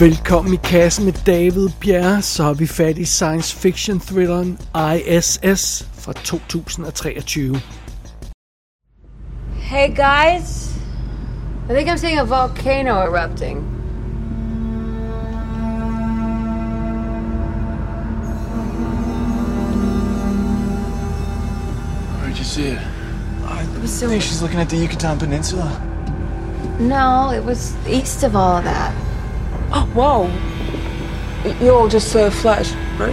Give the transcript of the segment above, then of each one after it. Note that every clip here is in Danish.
Velkommen i kassen med David Bjerre, så har vi fat i science fiction thrilleren ISS fra 2023. Hey guys, I think I'm seeing a volcano erupting. Where'd you see it? It was I so think she's looking at the Yucatan Peninsula. no, it was east of all of that. Oh, whoa. You're all just uh, flesh, right?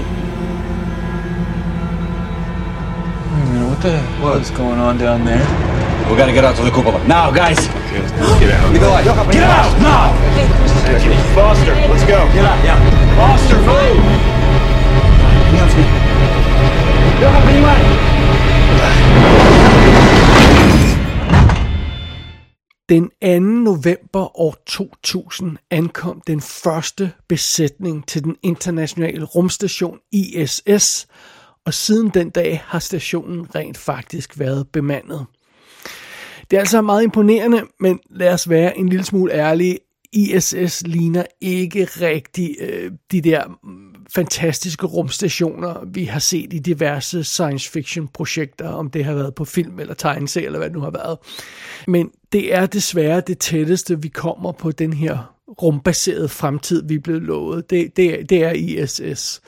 Wait a minute, what the hell what is going on down there? We gotta get out to the cupola. Now, guys! Okay, let's get out. Nikolai, get out! Now! Foster, let's go. Get out, yeah. Foster, move! Den 2. november år 2000 ankom den første besætning til den internationale rumstation ISS, og siden den dag har stationen rent faktisk været bemandet. Det er altså meget imponerende, men lad os være en lille smule ærlige. ISS ligner ikke rigtig øh, de der fantastiske rumstationer, vi har set i diverse science fiction projekter, om det har været på film eller tegneserie eller hvad det nu har været. Men det er desværre det tætteste, vi kommer på den her rumbaserede fremtid, vi er blevet lovet. Det, det, det er ISS.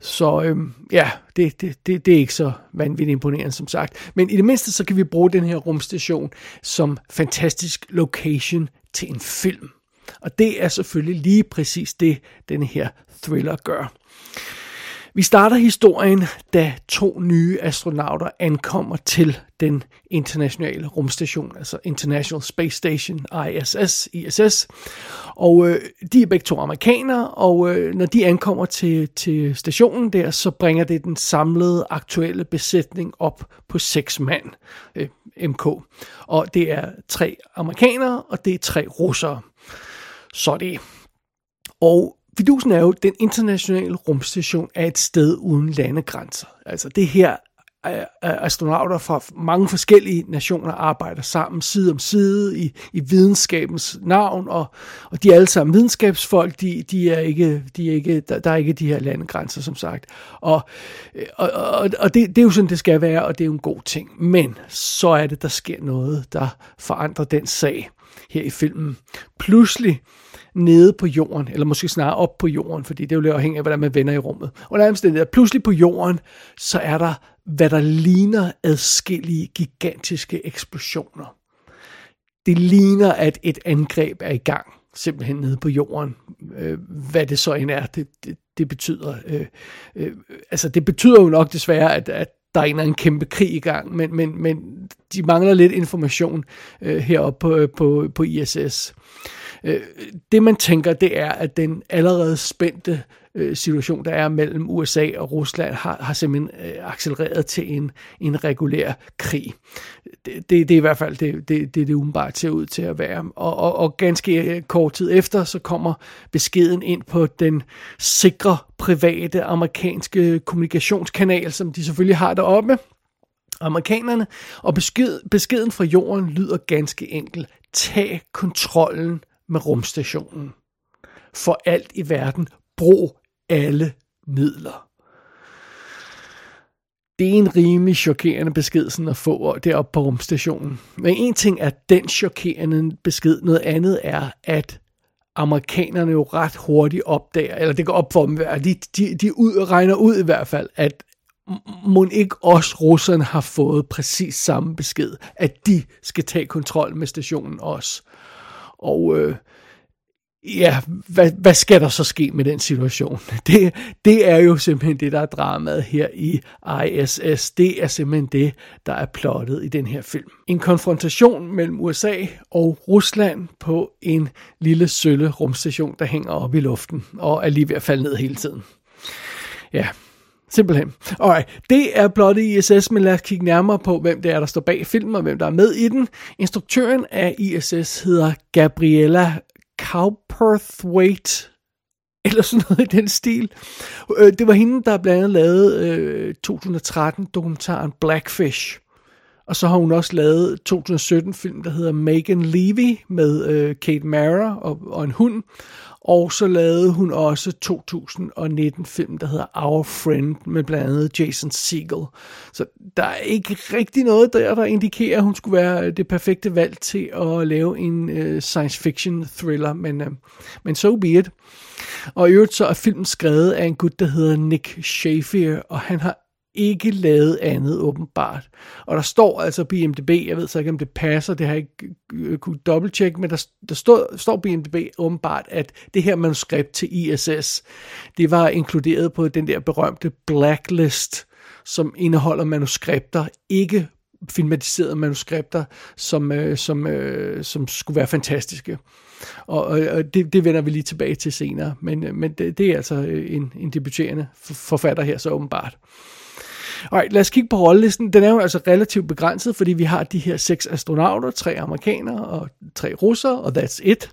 Så øhm, ja, det, det, det, det er ikke så vanvittigt imponerende som sagt. Men i det mindste så kan vi bruge den her rumstation som fantastisk location til en film. Og det er selvfølgelig lige præcis det, den her thriller gør. Vi starter historien, da to nye astronauter ankommer til den internationale rumstation, altså International Space Station, ISS, ISS. Og øh, de er begge to amerikanere, og øh, når de ankommer til, til stationen der, så bringer det den samlede aktuelle besætning op på seks mand, øh, MK. Og det er tre amerikanere, og det er tre russere. Så det. Og fidusen er jo, at den internationale rumstation er et sted uden landegrænser. Altså det her øh, øh, astronauter fra mange forskellige nationer arbejder sammen side om side i, i videnskabens navn, og, og de er alle sammen videnskabsfolk, de, de er ikke, de er ikke, der, der er ikke de her landegrænser, som sagt. Og, og, og, og det, det er jo sådan, det skal være, og det er jo en god ting. Men så er det, der sker noget, der forandrer den sag her i filmen. Pludselig nede på jorden, eller måske snarere op på jorden, fordi det er jo lidt afhængigt af, hvordan man vender i rummet. Under omstændigheder, pludselig på jorden, så er der, hvad der ligner adskillige gigantiske eksplosioner. Det ligner, at et angreb er i gang, simpelthen nede på jorden. Øh, hvad det så end er, det, det, det betyder. Øh, øh, altså, det betyder jo nok desværre, at, at der er en eller anden kæmpe krig i gang, men, men, men de mangler lidt information øh, heroppe på, øh, på, på ISS. Øh, det man tænker, det er, at den allerede spændte øh, situation, der er mellem USA og Rusland, har, har simpelthen øh, accelereret til en, en regulær krig. Det, det, det er i hvert fald det, det, det, det umiddelbart ser ud til at være. Og, og, og ganske øh, kort tid efter, så kommer beskeden ind på den sikre, private, amerikanske kommunikationskanal, som de selvfølgelig har deroppe amerikanerne, og besked, beskeden fra jorden lyder ganske enkel. Tag kontrollen med rumstationen. For alt i verden, brug alle midler. Det er en rimelig chokerende besked sådan at få deroppe på rumstationen. Men en ting er den chokerende besked, noget andet er, at amerikanerne jo ret hurtigt opdager, eller det går op for dem, at de, de, de ud, regner ud i hvert fald, at må ikke også russerne har fået præcis samme besked, at de skal tage kontrol med stationen også. Og øh, ja, hvad, hvad skal der så ske med den situation? Det, det er jo simpelthen det, der er dramaet her i ISS. Det er simpelthen det, der er plottet i den her film. En konfrontation mellem USA og Rusland på en lille sølle rumstation, der hænger oppe i luften og er lige ved at falde ned hele tiden. Ja, Simpelthen. Alright, det er plottet i ISS, men lad os kigge nærmere på, hvem det er, der står bag filmen, og hvem der er med i den. Instruktøren af ISS hedder Gabriella Cowperthwaite, eller sådan noget i den stil. Øh, det var hende, der blandt andet lavede øh, 2013 dokumentaren Blackfish. Og så har hun også lavet 2017-film, der hedder Megan Levy med øh, Kate Mara og, og en hund. Og så lavede hun også 2019-film, der hedder Our Friend, med blandt andet Jason Segel. Så der er ikke rigtig noget der, der indikerer, at hun skulle være øh, det perfekte valg til at lave en øh, science fiction thriller, men, øh, men so be it. Og i øvrigt så er filmen skrevet af en gut, der hedder Nick Schaefer, og han har ikke lavet andet åbenbart. Og der står altså BMDB, jeg ved så ikke om det passer, det har jeg ikke øh, kunne dobbelttjekke, men der, der står, står BMDB åbenbart, at det her manuskript til ISS, det var inkluderet på den der berømte blacklist, som indeholder manuskripter, ikke filmatiserede manuskripter, som, øh, som, øh, som skulle være fantastiske. Og, og det, det vender vi lige tilbage til senere, men, øh, men det, det er altså øh, en, en debuterende forfatter her så åbenbart. Alright, lad os kigge på rollelisten. Den er jo altså relativt begrænset, fordi vi har de her seks astronauter, tre amerikanere og tre russere, og that's it.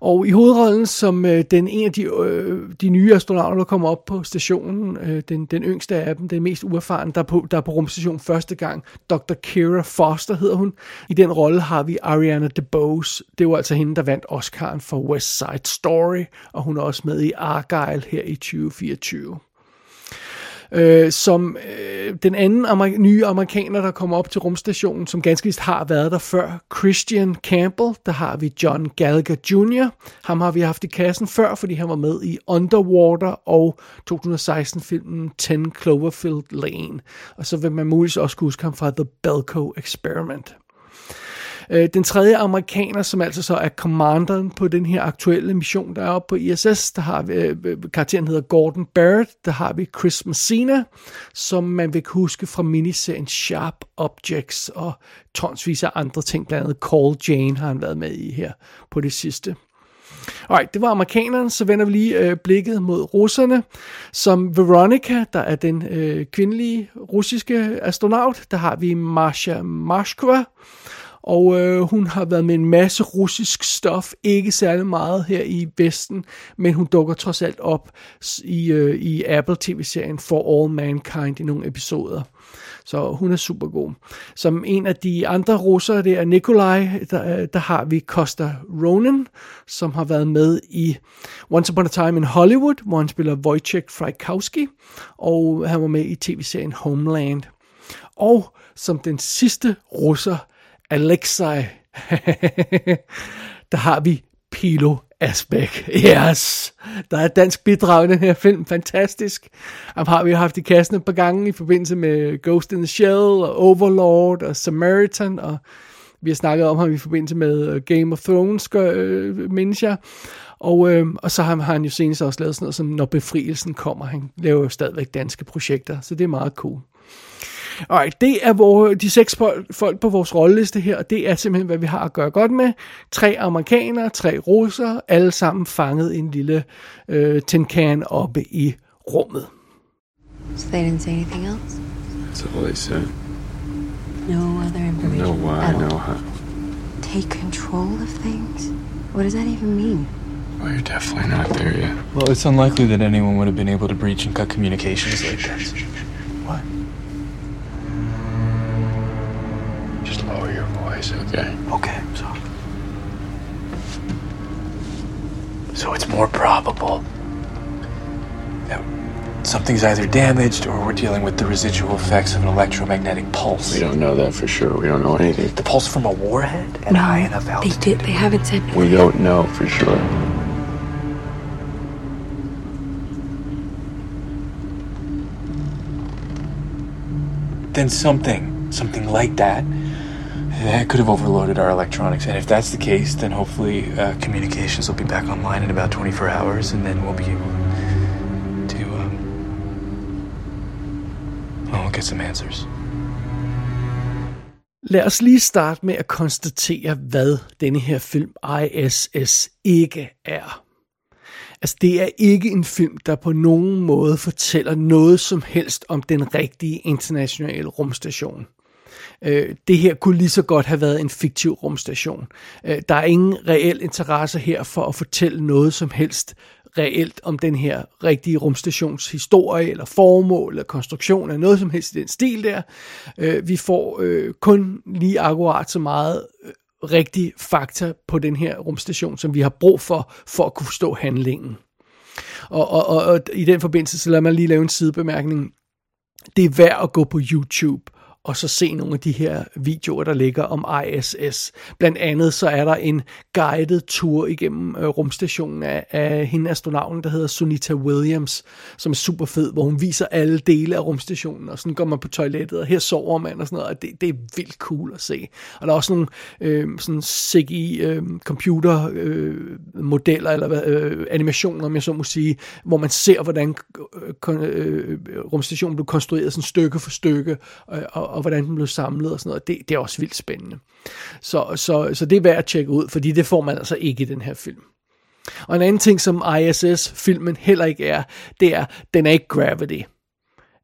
Og i hovedrollen som øh, den en af de, øh, de nye astronauter, der kommer op på stationen, øh, den, den yngste af dem, den mest uerfaren, der er, på, der er på rumstationen første gang, Dr. Kira Foster hedder hun. I den rolle har vi Ariana DeBose. Det var altså hende, der vandt Oscar'en for West Side Story, og hun er også med i Argyle her i 2024 øh, som øh, den anden amer- nye amerikaner, der kommer op til rumstationen, som ganske vist har været der før, Christian Campbell, der har vi John Gallagher Jr., ham har vi haft i kassen før, fordi han var med i Underwater og 2016-filmen 10 Cloverfield Lane, og så vil man muligvis også kunne huske ham fra The Belko Experiment. Øh, den tredje amerikaner, som altså så er commanderen på den her aktuelle mission, der er oppe på ISS, der har vi, øh, øh, karakteren hedder Gordon Barrett, der har vi Chris Messina, som man vil huske fra miniserien Sharp Objects og tonsvis af andre ting, blandt andet Call Jane har han været med i her på det sidste. Alright, det var amerikanerne, så vender vi lige øh, blikket mod russerne, som Veronica, der er den øh, kvindelige russiske astronaut, der har vi Masha Mashkova, og øh, hun har været med en masse russisk stof, ikke særlig meget her i Vesten, men hun dukker trods alt op i, øh, i Apple TV-serien For All Mankind i nogle episoder. Så hun er super god. Som en af de andre russere, det er Nikolaj, der, øh, der har vi Costa Ronan, som har været med i Once Upon a Time in Hollywood, hvor han spiller Wojciech Frykowski, og han var med i tv-serien Homeland. Og som den sidste russer, Alexei, der har vi Pilo Asbæk. Yes! Der er et dansk bidrag i den her film. Fantastisk. Ham har vi haft i kassen et par gange i forbindelse med Ghost in the Shell og Overlord og Samaritan, og vi har snakket om ham i forbindelse med øh, Game of Thrones, øh, mindes jeg. Og, øh, og så har han jo senest også lavet sådan noget som Når Befrielsen kommer. Han laver jo stadigvæk danske projekter, så det er meget cool. Alright, det er vores, de seks folk på vores rolleliste her, og det er simpelthen, hvad vi har at gøre godt med. Tre amerikanere, tre russer, alle sammen fanget i en lille øh, tin can oppe i rummet. So they didn't say anything else? That's all they said. No other information? No why, at all? no how. Take control of things? What does that even mean? Well, you're definitely not there yet. Well, it's unlikely that anyone would have been able to breach and cut communications like that. What? Lower your voice, okay? Okay, sorry. So it's more probable that something's either damaged or we're dealing with the residual effects of an electromagnetic pulse. We don't know that for sure. We don't know anything. The pulse from a warhead at high enough altitude. They did. They haven't said. We don't know for sure. Then something, something like that, that could have overloaded our electronics. And if that's the case, then hopefully uh, communications will be back online in about 24 hours, and then we'll be able to, um, well, we'll get some answers. Lad os lige starte med at konstatere, hvad denne her film ISS ikke er. Altså, det er ikke en film, der på nogen måde fortæller noget som helst om den rigtige internationale rumstation. Øh, det her kunne lige så godt have været en fiktiv rumstation. Øh, der er ingen reel interesse her for at fortælle noget som helst reelt om den her rigtige rumstations historie, eller formål, eller konstruktion, eller noget som helst i den stil der. Øh, vi får øh, kun lige akkurat så meget øh, rigtig fakta på den her rumstation, som vi har brug for, for at kunne forstå handlingen. Og, og, og, og i den forbindelse, så lad mig lige lave en sidebemærkning. Det er værd at gå på YouTube og så se nogle af de her videoer, der ligger om ISS. Blandt andet så er der en guided tur igennem øh, rumstationen af, af hende astronauten, der hedder Sunita Williams, som er super fed, hvor hun viser alle dele af rumstationen, og sådan går man på toilettet, og her sover man og sådan noget, og det, det er vildt cool at se. Og der er også nogle øh, sådan CGI øh, computer øh, modeller, eller øh, animationer, om jeg så må sige, hvor man ser, hvordan øh, øh, rumstationen blev konstrueret sådan stykke for stykke, øh, og, og hvordan den blev samlet og sådan noget. Det, det er også vildt spændende. Så, så, så det er værd at tjekke ud, fordi det får man altså ikke i den her film. Og en anden ting, som ISS-filmen heller ikke er, det er, den er ikke Gravity.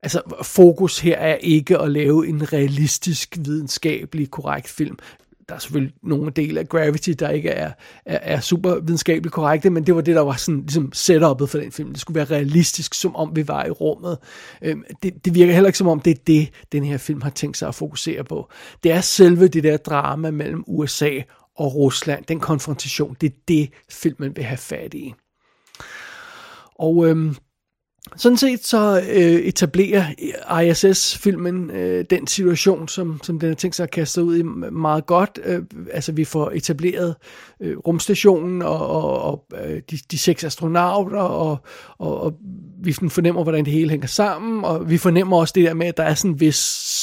Altså, fokus her er ikke at lave en realistisk, videnskabelig, korrekt film der er selvfølgelig nogle dele af Gravity, der ikke er, er, er super videnskabeligt korrekte, men det var det, der var sådan, ligesom setupet for den film. Det skulle være realistisk, som om vi var i rummet. Øhm, det, det virker heller ikke som om, det er det, den her film har tænkt sig at fokusere på. Det er selve det der drama mellem USA og Rusland, den konfrontation, det er det, filmen vil have fat i. Og øhm, sådan set så øh, etablerer ISS-filmen øh, den situation, som, som den har tænkt sig at kaste ud i meget godt. Øh, altså vi får etableret øh, rumstationen og, og, og øh, de, de seks astronauter, og, og, og vi fornemmer, hvordan det hele hænger sammen, og vi fornemmer også det der med, at der er sådan en vis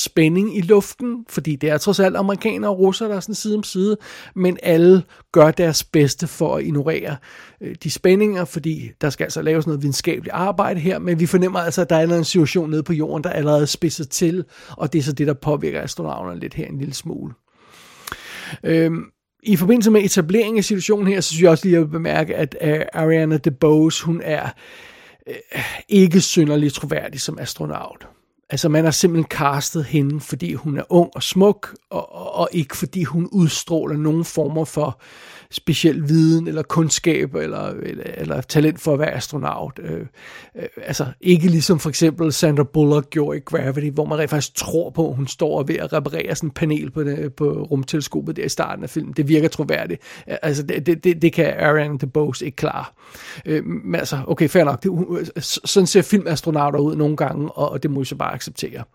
spænding i luften, fordi det er trods alt amerikanere og russere, der er sådan side om side, men alle gør deres bedste for at ignorere øh, de spændinger, fordi der skal altså laves noget videnskabeligt arbejde her, men vi fornemmer altså, at der er en situation nede på jorden, der allerede spidser til, og det er så det, der påvirker astronauterne lidt her en lille smule. Øhm, i forbindelse med etableringen af situationen her, så synes jeg også lige at bemærke, at uh, Ariana DeBose, hun er uh, ikke synderligt troværdig som astronaut. Altså man har simpelthen castet hende, fordi hun er ung og smuk, og, og, og ikke fordi hun udstråler nogen former for speciel viden eller kundskab eller, eller, eller talent for at være astronaut. Øh, øh, altså ikke ligesom for eksempel Sandra Bullock gjorde i Gravity, hvor man rent faktisk tror på, at hun står ved at reparere sådan en panel på, det, på rumteleskopet der i starten af filmen. Det virker troværdigt. Altså det, det, det det kan Ariane DeBose ikke klare. Øh, men altså, okay, fair nok. Det, øh, sådan ser filmastronauter ud nogle gange, og, og det må jo så bare acceptere.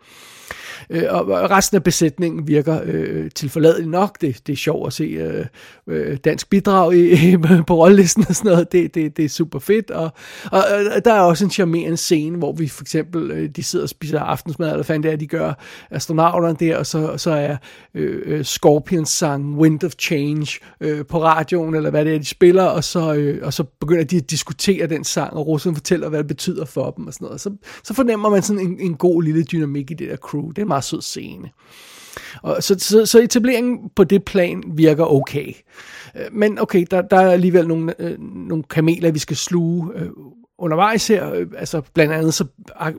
Øh, og resten af besætningen virker øh, tilforladelig nok. Det, det er sjovt at se øh, øh, dansk bidrag i, på rollelisten og sådan noget. Det, det, det er super fedt. Og, og, og der er også en charmerende scene, hvor vi for eksempel, øh, de sidder og spiser aftensmad, eller fandt det er, de gør astronauterne der, og så, så er øh, øh, Scorpions sang Wind of Change øh, på radioen, eller hvad det er, de spiller, og så, øh, og så begynder de at diskutere den sang, og russerne fortæller, hvad det betyder for dem og sådan noget. Så, så fornemmer man sådan en, en god lille dynamik i det der crew. Det en meget sød scene. Og så, så, så etableringen på det plan virker okay. Øh, men okay, der, der er alligevel nogle, øh, nogle kameler, vi skal sluge øh, undervejs her, øh, altså blandt andet så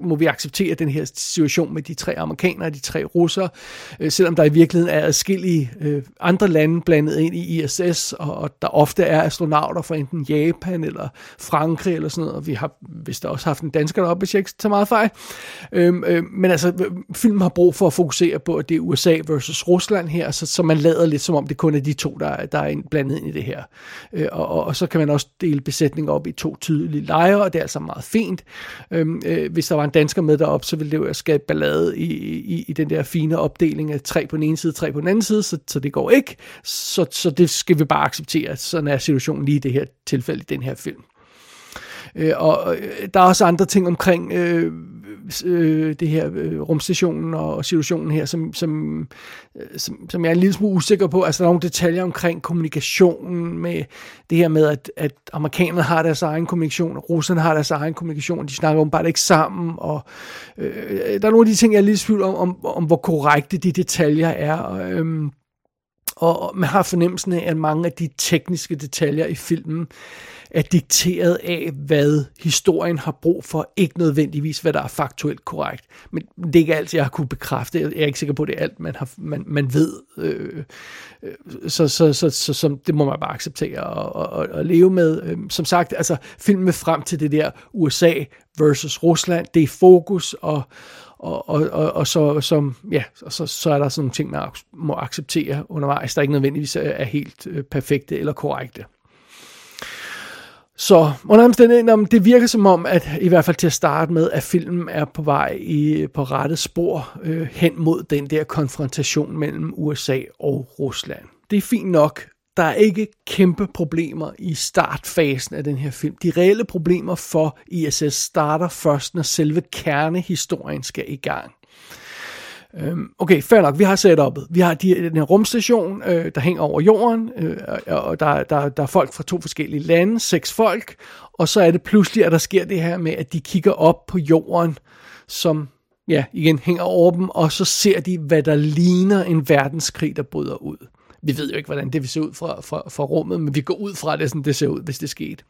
må vi acceptere den her situation med de tre amerikanere og de tre russere, øh, selvom der i virkeligheden er adskillige øh, andre lande blandet ind i ISS, og, og der ofte er astronauter fra enten Japan eller Frankrig eller sådan noget, og vi har vist også haft en dansker deroppe, hvis jeg ikke tager meget fejl. Øhm, øh, men altså, øh, filmen har brug for at fokusere på, at det er USA versus Rusland her, så, så man lader lidt som om det kun er de to, der, der er blandet ind i det her. Øh, og, og, og så kan man også dele besætningen op i to tydelige lejre, og det er altså meget fint. Øhm, øh, hvis der var en dansker med derop, så ville det jo skabe ballade i, i, i den der fine opdeling af tre på den ene side, tre på den anden side, så, så det går ikke. Så, så det skal vi bare acceptere. Sådan er situationen lige i det her tilfælde i den her film. Øh, og øh, der er også andre ting omkring øh, øh, det her øh, rumstationen og situationen her, som, som, øh, som, som jeg er en lille smule usikker på. Altså der er nogle detaljer omkring kommunikationen med det her med, at, at amerikanerne har deres egen kommunikation, og russerne har deres egen kommunikation, de snakker om bare ikke sammen, og øh, der er nogle af de ting, jeg er lidt tvivl om, om, om hvor korrekte de detaljer er. Og, øh, og man har fornemmelsen af, at mange af de tekniske detaljer i filmen er dikteret af, hvad historien har brug for, ikke nødvendigvis, hvad der er faktuelt korrekt. Men det er ikke alt, jeg har kunne bekræfte. Jeg er ikke sikker på, at det er alt, man, har, man, man ved. Øh, øh, så, så, så, så, så det må man bare acceptere og, og, og leve med. Øhm, som sagt, altså filmen frem til det der USA versus Rusland, det er fokus, og, og, og, og, og så, som, ja, og så, så er der sådan nogle ting, man må acceptere undervejs, der ikke nødvendigvis er, er helt øh, perfekte eller korrekte. Så under omstændigheden, det virker som om, at i hvert fald til at starte med, at filmen er på vej i, på rette spor øh, hen mod den der konfrontation mellem USA og Rusland. Det er fint nok. Der er ikke kæmpe problemer i startfasen af den her film. De reelle problemer for ISS starter først, når selve kernehistorien skal i gang. Øhm, okay, fair nok, vi har setup'et. Vi har de, den her rumstation, øh, der hænger over jorden, øh, og der, der, der er folk fra to forskellige lande, seks folk, og så er det pludselig, at der sker det her med, at de kigger op på jorden, som ja, igen hænger over dem, og så ser de, hvad der ligner en verdenskrig, der bryder ud. Vi ved jo ikke, hvordan det vil se ud fra, fra, fra rummet, men vi går ud fra det, sådan det ser ud, hvis det skete.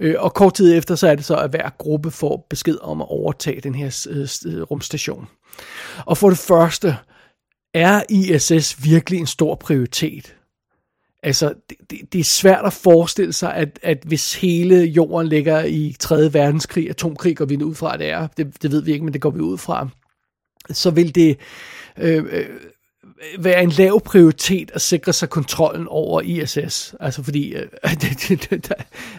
Øh, og kort tid efter, så er det så, at hver gruppe får besked om at overtage den her øh, rumstation. Og for det første, er ISS virkelig en stor prioritet? Altså, det, det, det er svært at forestille sig, at, at hvis hele jorden ligger i 3. verdenskrig, atomkrig går vi ud fra, at det er, det, det ved vi ikke, men det går vi ud fra, så vil det øh, øh, Øh, være en lav prioritet at sikre sig kontrollen over ISS. Altså fordi, øh,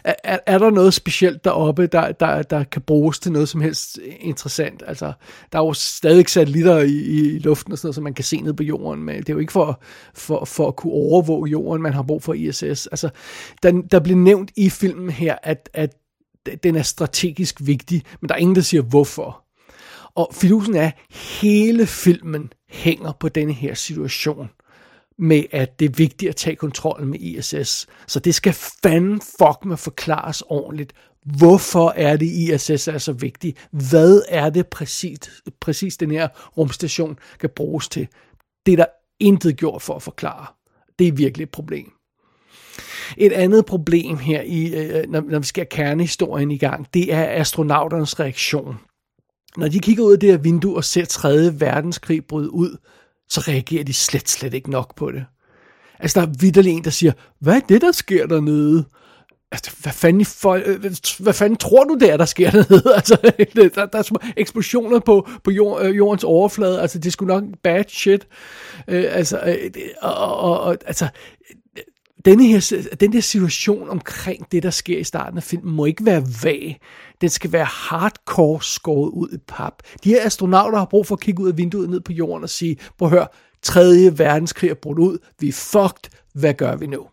er, er der noget specielt deroppe, der, der, der kan bruges til noget som helst interessant? Altså, der er jo stadig satellitter i, i luften og sådan noget, så man kan se ned på jorden, men det er jo ikke for, for, for at kunne overvåge jorden, man har brug for ISS. Altså, der, der bliver nævnt i filmen her, at, at den er strategisk vigtig, men der er ingen, der siger hvorfor. Og fidusen er, hele filmen hænger på denne her situation med, at det er vigtigt at tage kontrollen med ISS. Så det skal fanden fuck med forklares ordentligt. Hvorfor er det ISS er så vigtig? Hvad er det præcis, præcis den her rumstation kan bruges til? Det er der intet gjort for at forklare. Det er virkelig et problem. Et andet problem her, i, øh, når, når vi skal have kernehistorien i gang, det er astronauternes reaktion når de kigger ud af det her vindue og ser 3. verdenskrig bryde ud, så reagerer de slet, slet ikke nok på det. Altså, der er vidderlig en, der siger, hvad er det, der sker dernede? Altså, hvad fanden, for, øh, hvad fanden tror du, der, der sker dernede? Altså, der, der er eksplosioner på, på jord, øh, jordens overflade. Altså, det er sgu nok bad shit. Øh, altså, øh, og, og, og, altså, denne her, den der situation omkring det, der sker i starten af filmen, må ikke være vag. Den skal være hardcore skåret ud i pap. De her astronauter har brug for at kigge ud af vinduet ned på jorden og sige, prøv at høre, 3. verdenskrig er brudt ud, vi er fucked, hvad gør vi nu?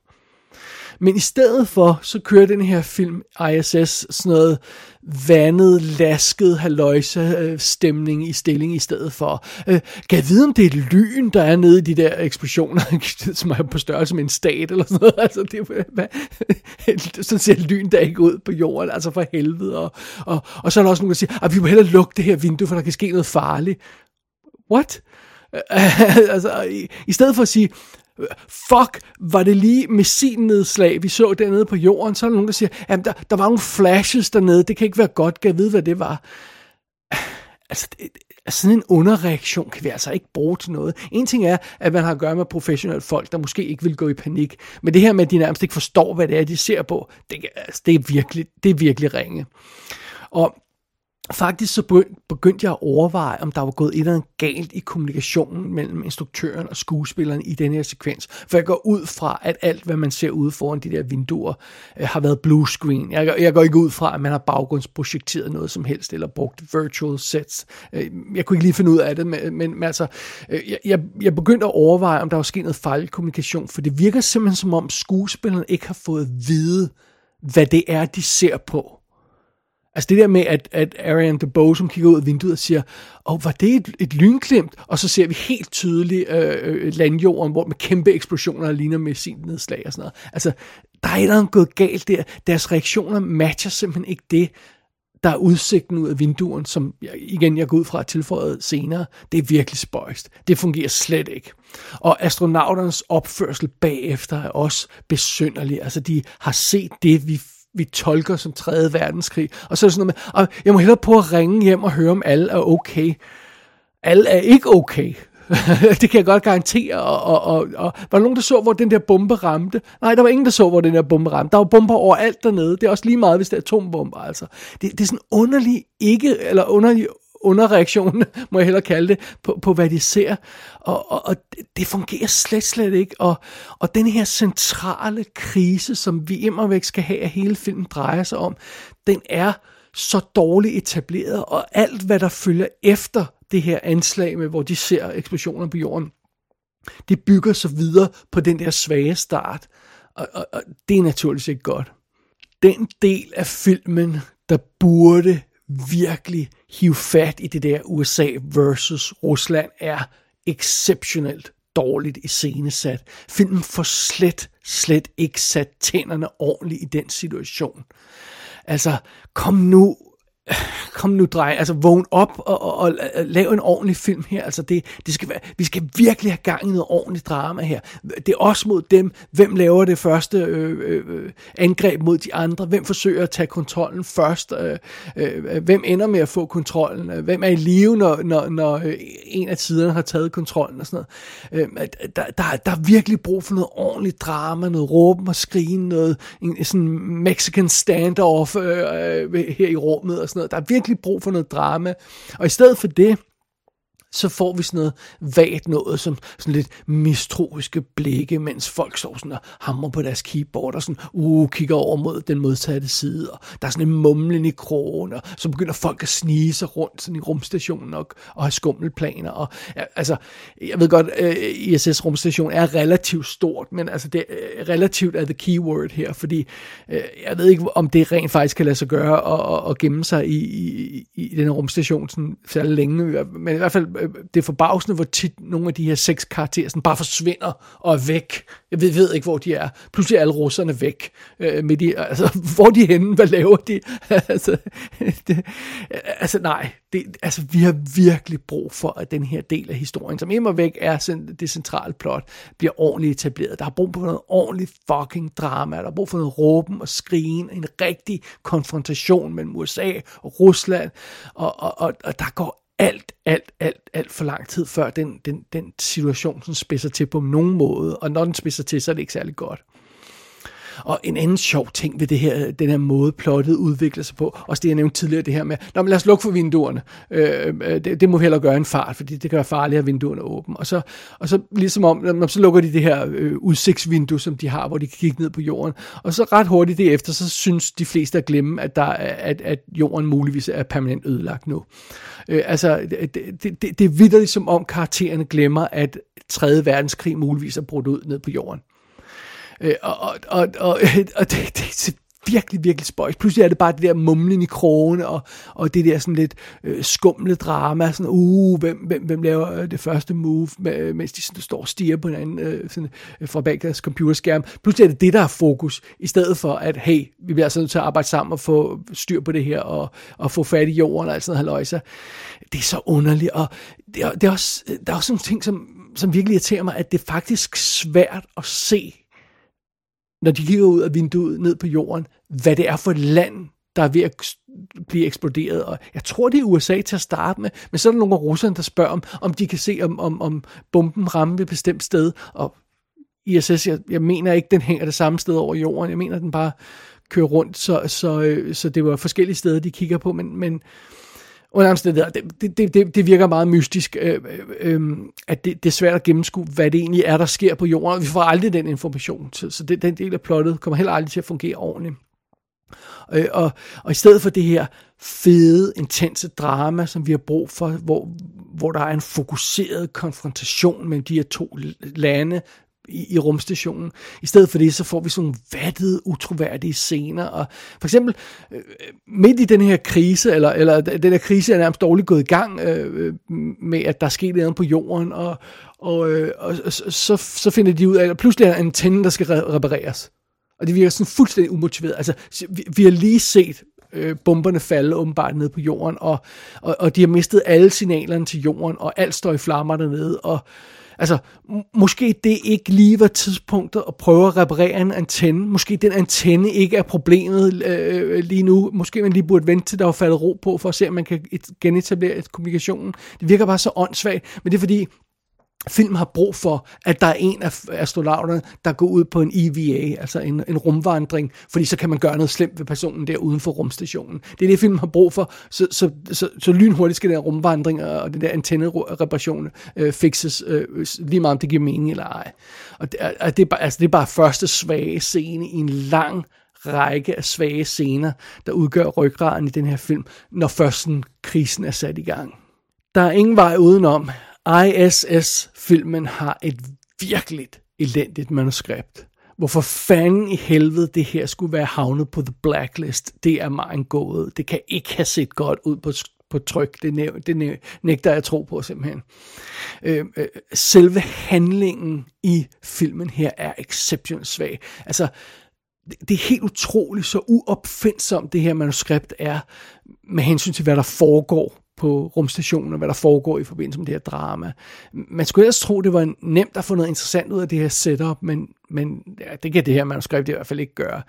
Men i stedet for, så kører den her film ISS sådan noget vandet, lasket, haløjse øh, stemning i stilling i stedet for. Øh, kan jeg vide, om det er lyn, der er nede i de der eksplosioner, som er på størrelse med en stat eller sådan noget? Altså, det, hvad, sådan ser lyn der ikke ud på jorden, altså for helvede. Og, og, og så er der også nogen, der siger, at vi må hellere lukke det her vindue, for der kan ske noget farligt. What? altså, i, i stedet for at sige, fuck, var det lige missilnedslag, vi så dernede på jorden, så er der nogen, der siger, jamen der, der var nogle flashes dernede, det kan ikke være godt, kan jeg vide, hvad det var? Altså, det, altså, sådan en underreaktion kan vi altså ikke bruge til noget. En ting er, at man har at gøre med professionelle folk, der måske ikke vil gå i panik, men det her med, at de nærmest ikke forstår, hvad det er, de ser på, det, altså, det, er, virkelig, det er virkelig ringe. Og Faktisk så begyndte jeg at overveje, om der var gået et eller andet galt i kommunikationen mellem instruktøren og skuespilleren i den her sekvens. For jeg går ud fra, at alt, hvad man ser ude foran de der vinduer, øh, har været blue screen. Jeg, jeg går ikke ud fra, at man har baggrundsprojekteret noget som helst, eller brugt virtual sets. Øh, jeg kunne ikke lige finde ud af det, men, men altså, øh, jeg, jeg begyndte at overveje, om der var sket noget fejl i kommunikation, for det virker simpelthen som om skuespilleren ikke har fået at vide, hvad det er, de ser på. Altså det der med, at, at Ariane DeBose, kigger ud af vinduet og siger, åh, oh, var det et, et lynklimt? Og så ser vi helt tydeligt øh, øh landjorden, hvor med kæmpe eksplosioner, ligner med sin nedslag og sådan noget. Altså, der er et eller andet gået galt der. Deres reaktioner matcher simpelthen ikke det, der er udsigten ud af vinduerne, som jeg, igen jeg går ud fra at tilføjet senere, det er virkelig spøjst. Det fungerer slet ikke. Og astronauternes opførsel bagefter er også besynderlig. Altså de har set det, vi vi tolker som 3. verdenskrig. Og så er det sådan noget med, og jeg må hellere på at ringe hjem og høre, om alle er okay. Alle er ikke okay. det kan jeg godt garantere. Og, og, og, og var der nogen, der så, hvor den der bombe ramte? Nej, der var ingen, der så, hvor den der bombe ramte. Der var bomber overalt dernede. Det er også lige meget, hvis det er atombomber. Altså. Det, det er sådan underlig ikke, eller underlig underreaktion, må jeg hellere kalde det, på, på hvad de ser. Og, og, og det fungerer slet, slet ikke. Og, og den her centrale krise, som vi immer væk skal have, at hele filmen drejer sig om, den er så dårligt etableret, og alt hvad der følger efter det her anslag med, hvor de ser eksplosioner på jorden, det bygger så videre på den der svage start. Og, og, og det er naturligvis ikke godt. Den del af filmen, der burde virkelig hive fat i det der USA versus Rusland, er exceptionelt dårligt iscenesat. Filmen får slet, slet ikke sat tænderne ordentligt i den situation. Altså, kom nu kom nu drej, altså vågn op og, og, og, og lav en ordentlig film her. Altså det, det skal være, vi skal virkelig have gang i noget ordentligt drama her. Det er også mod dem, hvem laver det første øh, øh, øh, angreb mod de andre, hvem forsøger at tage kontrollen først, øh, øh, hvem ender med at få kontrollen, hvem er i live, når, når, når øh, en af tiderne har taget kontrollen og sådan noget. Øh, der, der, der er virkelig brug for noget ordentligt drama, noget råben og skrigen, noget en, sådan Mexican standoff øh, øh her i rummet og sådan noget. Der er virkelig brug for noget drama. Og i stedet for det, så får vi sådan noget vagt noget, som sådan lidt mistroiske blikke, mens folk står sådan og hamrer på deres keyboard og sådan, uh, kigger over mod den modsatte side, og der er sådan en mumlen i krogen, og så begynder folk at snige sig rundt sådan i rumstationen og, og have skummelplaner, og ja, altså, jeg ved godt, øh, uh, ISS rumstation er relativt stort, men altså det uh, relativt er the keyword her, fordi uh, jeg ved ikke, om det rent faktisk kan lade sig gøre at, at gemme sig i, i, i den her rumstation sådan særlig længe, men i hvert fald Øh, det er forbavsende, hvor tit nogle af de her seks karakterer sådan bare forsvinder og er væk. Jeg ved, ved ikke, hvor de er. Pludselig er alle russerne væk. Øh, med de, altså, hvor er de henne? Hvad laver de? altså, det, altså, nej. Det, altså, vi har virkelig brug for, at den her del af historien, som immer væk er det centrale plot, bliver ordentligt etableret. Der er brug for noget ordentligt fucking drama. Der er brug for noget råben og skrigen. En rigtig konfrontation mellem USA og Rusland. Og, og, og, og der går alt, alt, alt, alt for lang tid, før den, den, den situation sådan spidser til på nogen måde. Og når den spidser til, så er det ikke særlig godt. Og en anden sjov ting ved det her, den her måde, plottet udvikler sig på, også det jeg nævnte tidligere, det her med, Nå, men lad os lukke for vinduerne. Øh, øh det, det, må vi hellere gøre en fart, fordi det kan være farligt at vinduerne er åbne. Og så, og så ligesom om, så lukker de det her øh, udsigtsvindue, som de har, hvor de kan kigge ned på jorden. Og så ret hurtigt derefter, så synes de fleste at glemme, at, der, at, at jorden muligvis er permanent ødelagt nu. Øh, altså, det, det, det, det er vidderligt som om karaktererne glemmer, at 3. verdenskrig muligvis er brudt ud ned på jorden. Øh, og, og, og, og, og det, det, virkelig, virkelig spøjs. Pludselig er det bare det der mumlen i krogen, og, og det der sådan lidt øh, skumle drama, sådan, uh, hvem, hvem, hvem laver øh, det første move, med, øh, mens de sådan, står og stiger på hinanden øh, sådan, øh, fra bag deres computerskærm. Pludselig er det det, der er fokus, i stedet for at, hey, vi bliver altså nødt til at arbejde sammen og få styr på det her, og, og få fat i jorden og alt sådan noget Det er så underligt, og det er, det er også, der er også nogle ting, som, som virkelig irriterer mig, at det er faktisk svært at se når de kigger ud af vinduet ned på jorden, hvad det er for et land, der er ved at blive eksploderet. Og jeg tror, det er USA til at starte med, men så er der nogle af russerne, der spørger, om, om de kan se, om, om, om bomben rammer et bestemt sted. Og ISS, jeg, jeg mener ikke, den hænger det samme sted over jorden. Jeg mener, den bare kører rundt, så, så, øh, så det var forskellige steder, de kigger på. Men, men under omstændigheder, det, det, det, det virker meget mystisk, øh, øh, øh, at det, det er svært at gennemskue, hvad det egentlig er, der sker på jorden. Vi får aldrig den information, så, så det, den del af plottet kommer heller aldrig til at fungere ordentligt. Øh, og, og i stedet for det her fede, intense drama, som vi har brug for, hvor, hvor der er en fokuseret konfrontation mellem de her to lande, i, i rumstationen. I stedet for det, så får vi sådan nogle vattede, utroværdige scener. Og for eksempel, øh, midt i den her krise, eller, eller den her krise er nærmest dårligt gået i gang øh, øh med, at der er sket noget på jorden, og, og, øh, og så, så finder de ud af, at pludselig er en antenne, der skal repareres. Og det virker sådan fuldstændig umotiveret. Altså, vi, vi har lige set øh, bomberne falde åbenbart ned på jorden, og, og, og de har mistet alle signalerne til jorden, og alt står i flammer dernede, og altså, måske det ikke lige var tidspunktet at prøve at reparere en antenne. Måske den antenne ikke er problemet øh, lige nu. Måske man lige burde vente til der var faldet ro på, for at se, om man kan et- genetablere kommunikationen. Det virker bare så åndssvagt, men det er fordi, film har brug for, at der er en af astronauterne, der går ud på en EVA, altså en, en rumvandring, fordi så kan man gøre noget slemt ved personen der uden for rumstationen. Det er det, film har brug for, så, så, så, så lynhurtigt skal den rumvandring og den der antennereparation øh, fixes, øh, lige meget om det giver mening eller ej. Og det, er, det, er bare, altså, det er bare første svage scene i en lang række af svage scener, der udgør ryggraden i den her film, når først sådan, krisen er sat i gang. Der er ingen vej udenom. ISS-filmen har et virkelig elendigt manuskript. Hvorfor fanden i helvede det her skulle være havnet på The Blacklist, det er mig en gåde. Det kan ikke have set godt ud på, på tryk. Det, næv, det næv, nægter jeg tro på simpelthen. Øh, øh, selve handlingen i filmen her er exceptionelt svag. Altså, det- det er helt utroligt, så uopfindsomt det her manuskript er, med hensyn til, hvad der foregår på rumstationen, og hvad der foregår i forbindelse med det her drama. Man skulle ellers tro, det var nemt at få noget interessant ud af det her setup, men, men ja, det kan det her manuskript i hvert fald ikke gøre.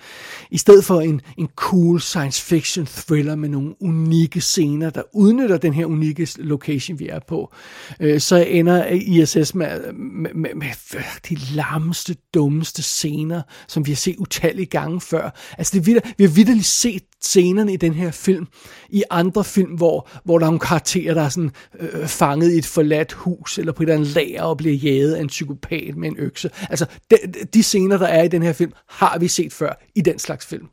I stedet for en, en cool science fiction thriller med nogle unikke scener, der udnytter den her unikke location, vi er på, øh, så ender ISS med, med, med, med de larmeste, dummeste scener, som vi har set utallige gange før. Altså det vidder, vi har vidderligt set scenerne i den her film, i andre film, hvor, hvor der er nogle karakterer, der er sådan, øh, fanget i et forladt hus, eller på et eller andet lager, og bliver jaget af en psykopat med en økse. Altså, det, de scener, der er i den her film, har vi set før i den slags film.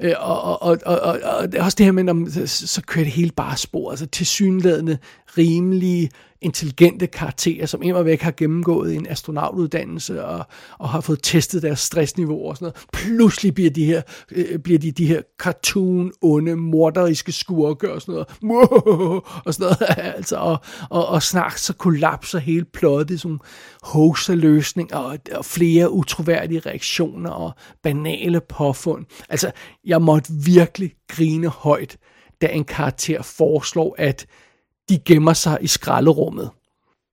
Øh, og, og, og, og, og, og det er også det her med, at så, så kører det hele bare spor. Altså tilsyneladende rimelige, intelligente karakterer, som immer væk har gennemgået en astronautuddannelse og, og har fået testet deres stressniveau og sådan noget. Pludselig bliver de her, øh, bliver de, de her cartoon, onde, morderiske skurke og sådan noget. Og sådan noget. altså, og, og, og snart så kollapser hele plottet sådan nogle løsninger og, og flere utroværdige reaktioner og banale påfund. Altså, jeg måtte virkelig grine højt, da en karakter foreslår, at de gemmer sig i skralderummet.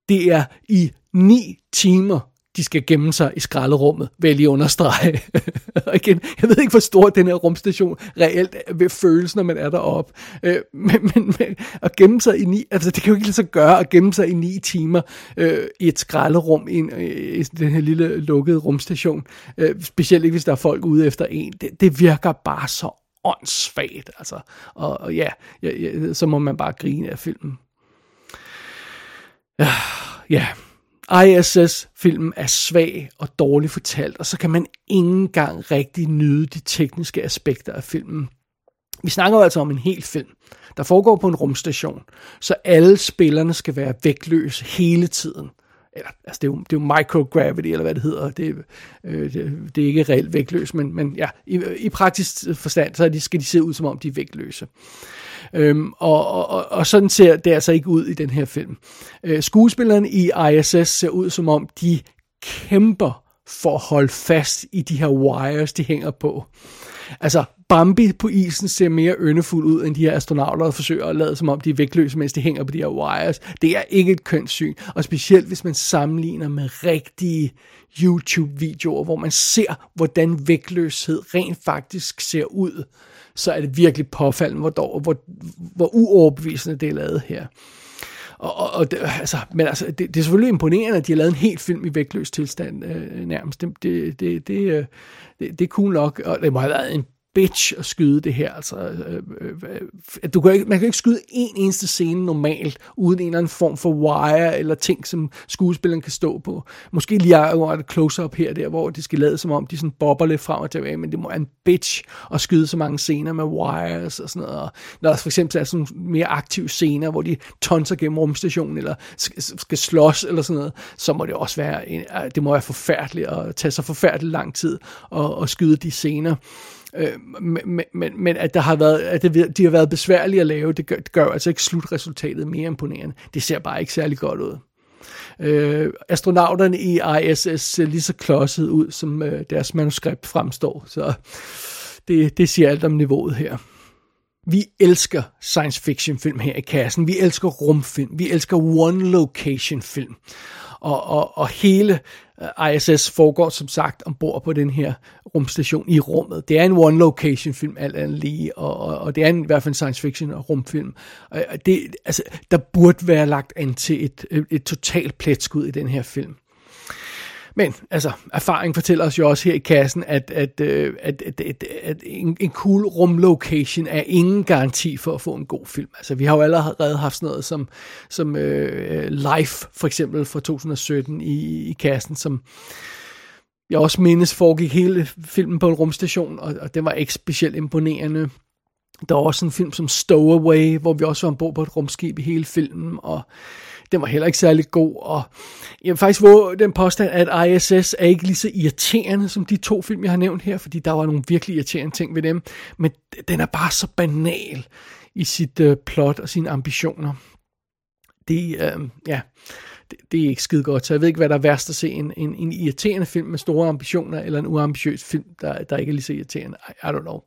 Det er i ni timer, de skal gemme sig i skralderummet, vil jeg lige understrege. Og igen, jeg ved ikke, hvor stor den her rumstation reelt vil føles, når man er deroppe. Øh, men, men, men at gemme sig i ni, altså det kan jo ikke lade sig gøre at gemme sig i ni timer øh, i et skralderum i, en, øh, i den her lille lukkede rumstation. Øh, specielt ikke, hvis der er folk ude efter en. Det, det virker bare så åndssvagt, altså. Og, og ja, ja, ja, så må man bare grine af filmen. Ja, ja. ISS-filmen er svag og dårligt fortalt, og så kan man ikke engang rigtig nyde de tekniske aspekter af filmen. Vi snakker jo altså om en hel film, der foregår på en rumstation, så alle spillerne skal være vægtløse hele tiden. Eller, altså det er, jo, det er jo microgravity, eller hvad det hedder. Det, øh, det, det er ikke reelt vægtløs, men, men ja, i, i praktisk forstand, så de, skal de se ud, som om de er vægtløse. Øhm, og, og, og, og sådan ser det altså ikke ud i den her film. Øh, skuespillerne i ISS ser ud, som om de kæmper for at holde fast i de her wires, de hænger på. Altså, Bambi på isen ser mere yndefuld ud, end de her astronauter, der forsøger at lade som om de er vægtløse, mens de hænger på de her wires. Det er ikke et kønssyn, og specielt hvis man sammenligner med rigtige YouTube-videoer, hvor man ser, hvordan vægtløshed rent faktisk ser ud, så er det virkelig påfaldende, hvor, dog, hvor, hvor uoverbevisende det er lavet her. Og, og, og det, altså, men altså, det, det er selvfølgelig imponerende, at de har lavet en helt film i vægtløs tilstand øh, nærmest. Det, det, det, det, øh, det, det er cool nok, og det må have været en bitch at skyde det her. Altså, øh, øh, øh du kan ikke, man kan ikke skyde en eneste scene normalt, uden en eller anden form for wire eller ting, som skuespilleren kan stå på. Måske lige over et close-up her der, hvor det skal lade som om, de sådan bobber lidt frem og tilbage, men det må være en bitch at skyde så mange scener med wires og sådan noget. Og når der for eksempel er sådan mere aktive scener, hvor de tonser gennem rumstationen, eller skal slås eller sådan noget, så må det også være, en, øh, det må være forfærdeligt at tage så forfærdeligt lang tid at, at skyde de scener. Øh, men, men, men at, der har været, at det, de har været besværlige at lave, det gør, det gør altså ikke slutresultatet mere imponerende. Det ser bare ikke særlig godt ud. Øh, astronauterne i ISS ser lige så klodset ud, som øh, deres manuskript fremstår, så det, det siger alt om niveauet her. Vi elsker science fiction film her i kassen. Vi elsker rumfilm. Vi elsker one location film. Og, og, og hele Øh, ISS foregår som sagt ombord på den her rumstation i rummet. Det er en one location film alt andet lige, og, og, og det er en, i hvert fald en science fiction og rumfilm. Og det, altså, der burde være lagt an til et, et, et totalt pletskud i den her film. Men altså, erfaring fortæller os jo også her i kassen, at, at, øh, at, at, at, at en, en cool rumlocation er ingen garanti for at få en god film. Altså, vi har jo allerede haft sådan noget som, som uh, Life, for eksempel fra 2017 i, i kassen, som jeg også mindes foregik hele filmen på en rumstation, og, og det var ikke specielt imponerende. Der var også en film som Stowaway, hvor vi også var ombord på et rumskib i hele filmen, og den var heller ikke særlig god, og jeg vil faktisk våge den påstand, at ISS er ikke lige så irriterende som de to film, jeg har nævnt her, fordi der var nogle virkelig irriterende ting ved dem, men den er bare så banal i sit øh, plot og sine ambitioner. Det, øh, ja, det, det er ikke skide godt, så jeg ved ikke, hvad der er værst at se, en, en, en irriterende film med store ambitioner, eller en uambitiøs film, der, der ikke er lige så irriterende. I, I don't know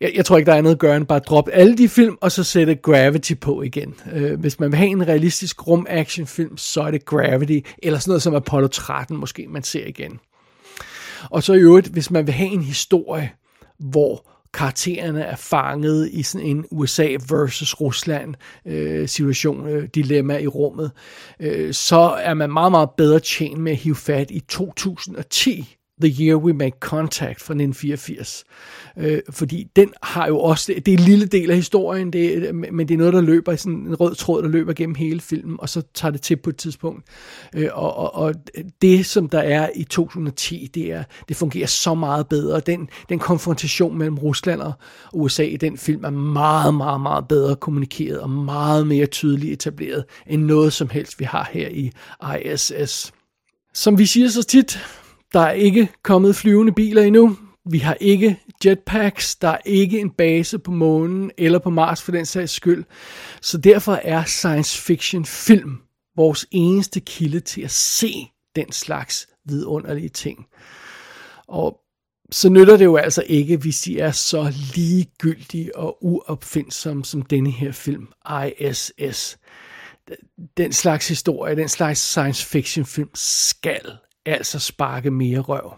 jeg, jeg tror ikke, der er andet at gøre end bare droppe alle de film, og så sætte Gravity på igen. Øh, hvis man vil have en realistisk rum-action-film, så er det Gravity, eller sådan noget som Apollo 13 måske, man ser igen. Og så i øvrigt, hvis man vil have en historie, hvor karaktererne er fanget i sådan en USA versus Rusland øh, situation, øh, dilemma i rummet, øh, så er man meget, meget bedre tjent med at hive fat i 2010 The Year We Make Contact fra 1984. Øh, fordi den har jo også, det, det er en lille del af historien, det, men det er noget, der løber i sådan en rød tråd, der løber gennem hele filmen, og så tager det til på et tidspunkt. Øh, og, og, og det, som der er i 2010, det, er, det fungerer så meget bedre. Den, den konfrontation mellem Rusland og USA i den film er meget, meget, meget bedre kommunikeret og meget mere tydeligt etableret end noget som helst, vi har her i ISS. Som vi siger så tit, der er ikke kommet flyvende biler endnu. Vi har ikke jetpacks. Der er ikke en base på månen eller på Mars for den sags skyld. Så derfor er science fiction film vores eneste kilde til at se den slags vidunderlige ting. Og så nytter det jo altså ikke, hvis de er så ligegyldige og uopfindsomme som denne her film, ISS. Den slags historie, den slags science fiction film skal altså sparke mere røv.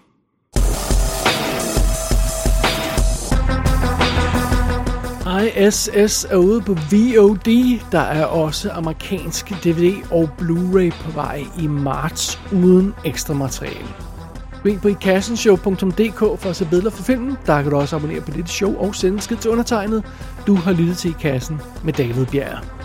ISS er ude på VOD. Der er også amerikansk DVD og Blu-ray på vej i marts uden ekstra materiale. Gå ind på ikassenshow.dk for at se billeder for filmen. Der kan du også abonnere på dette show og sende skid til undertegnet. Du har lyttet til I Kassen med David Bjerg.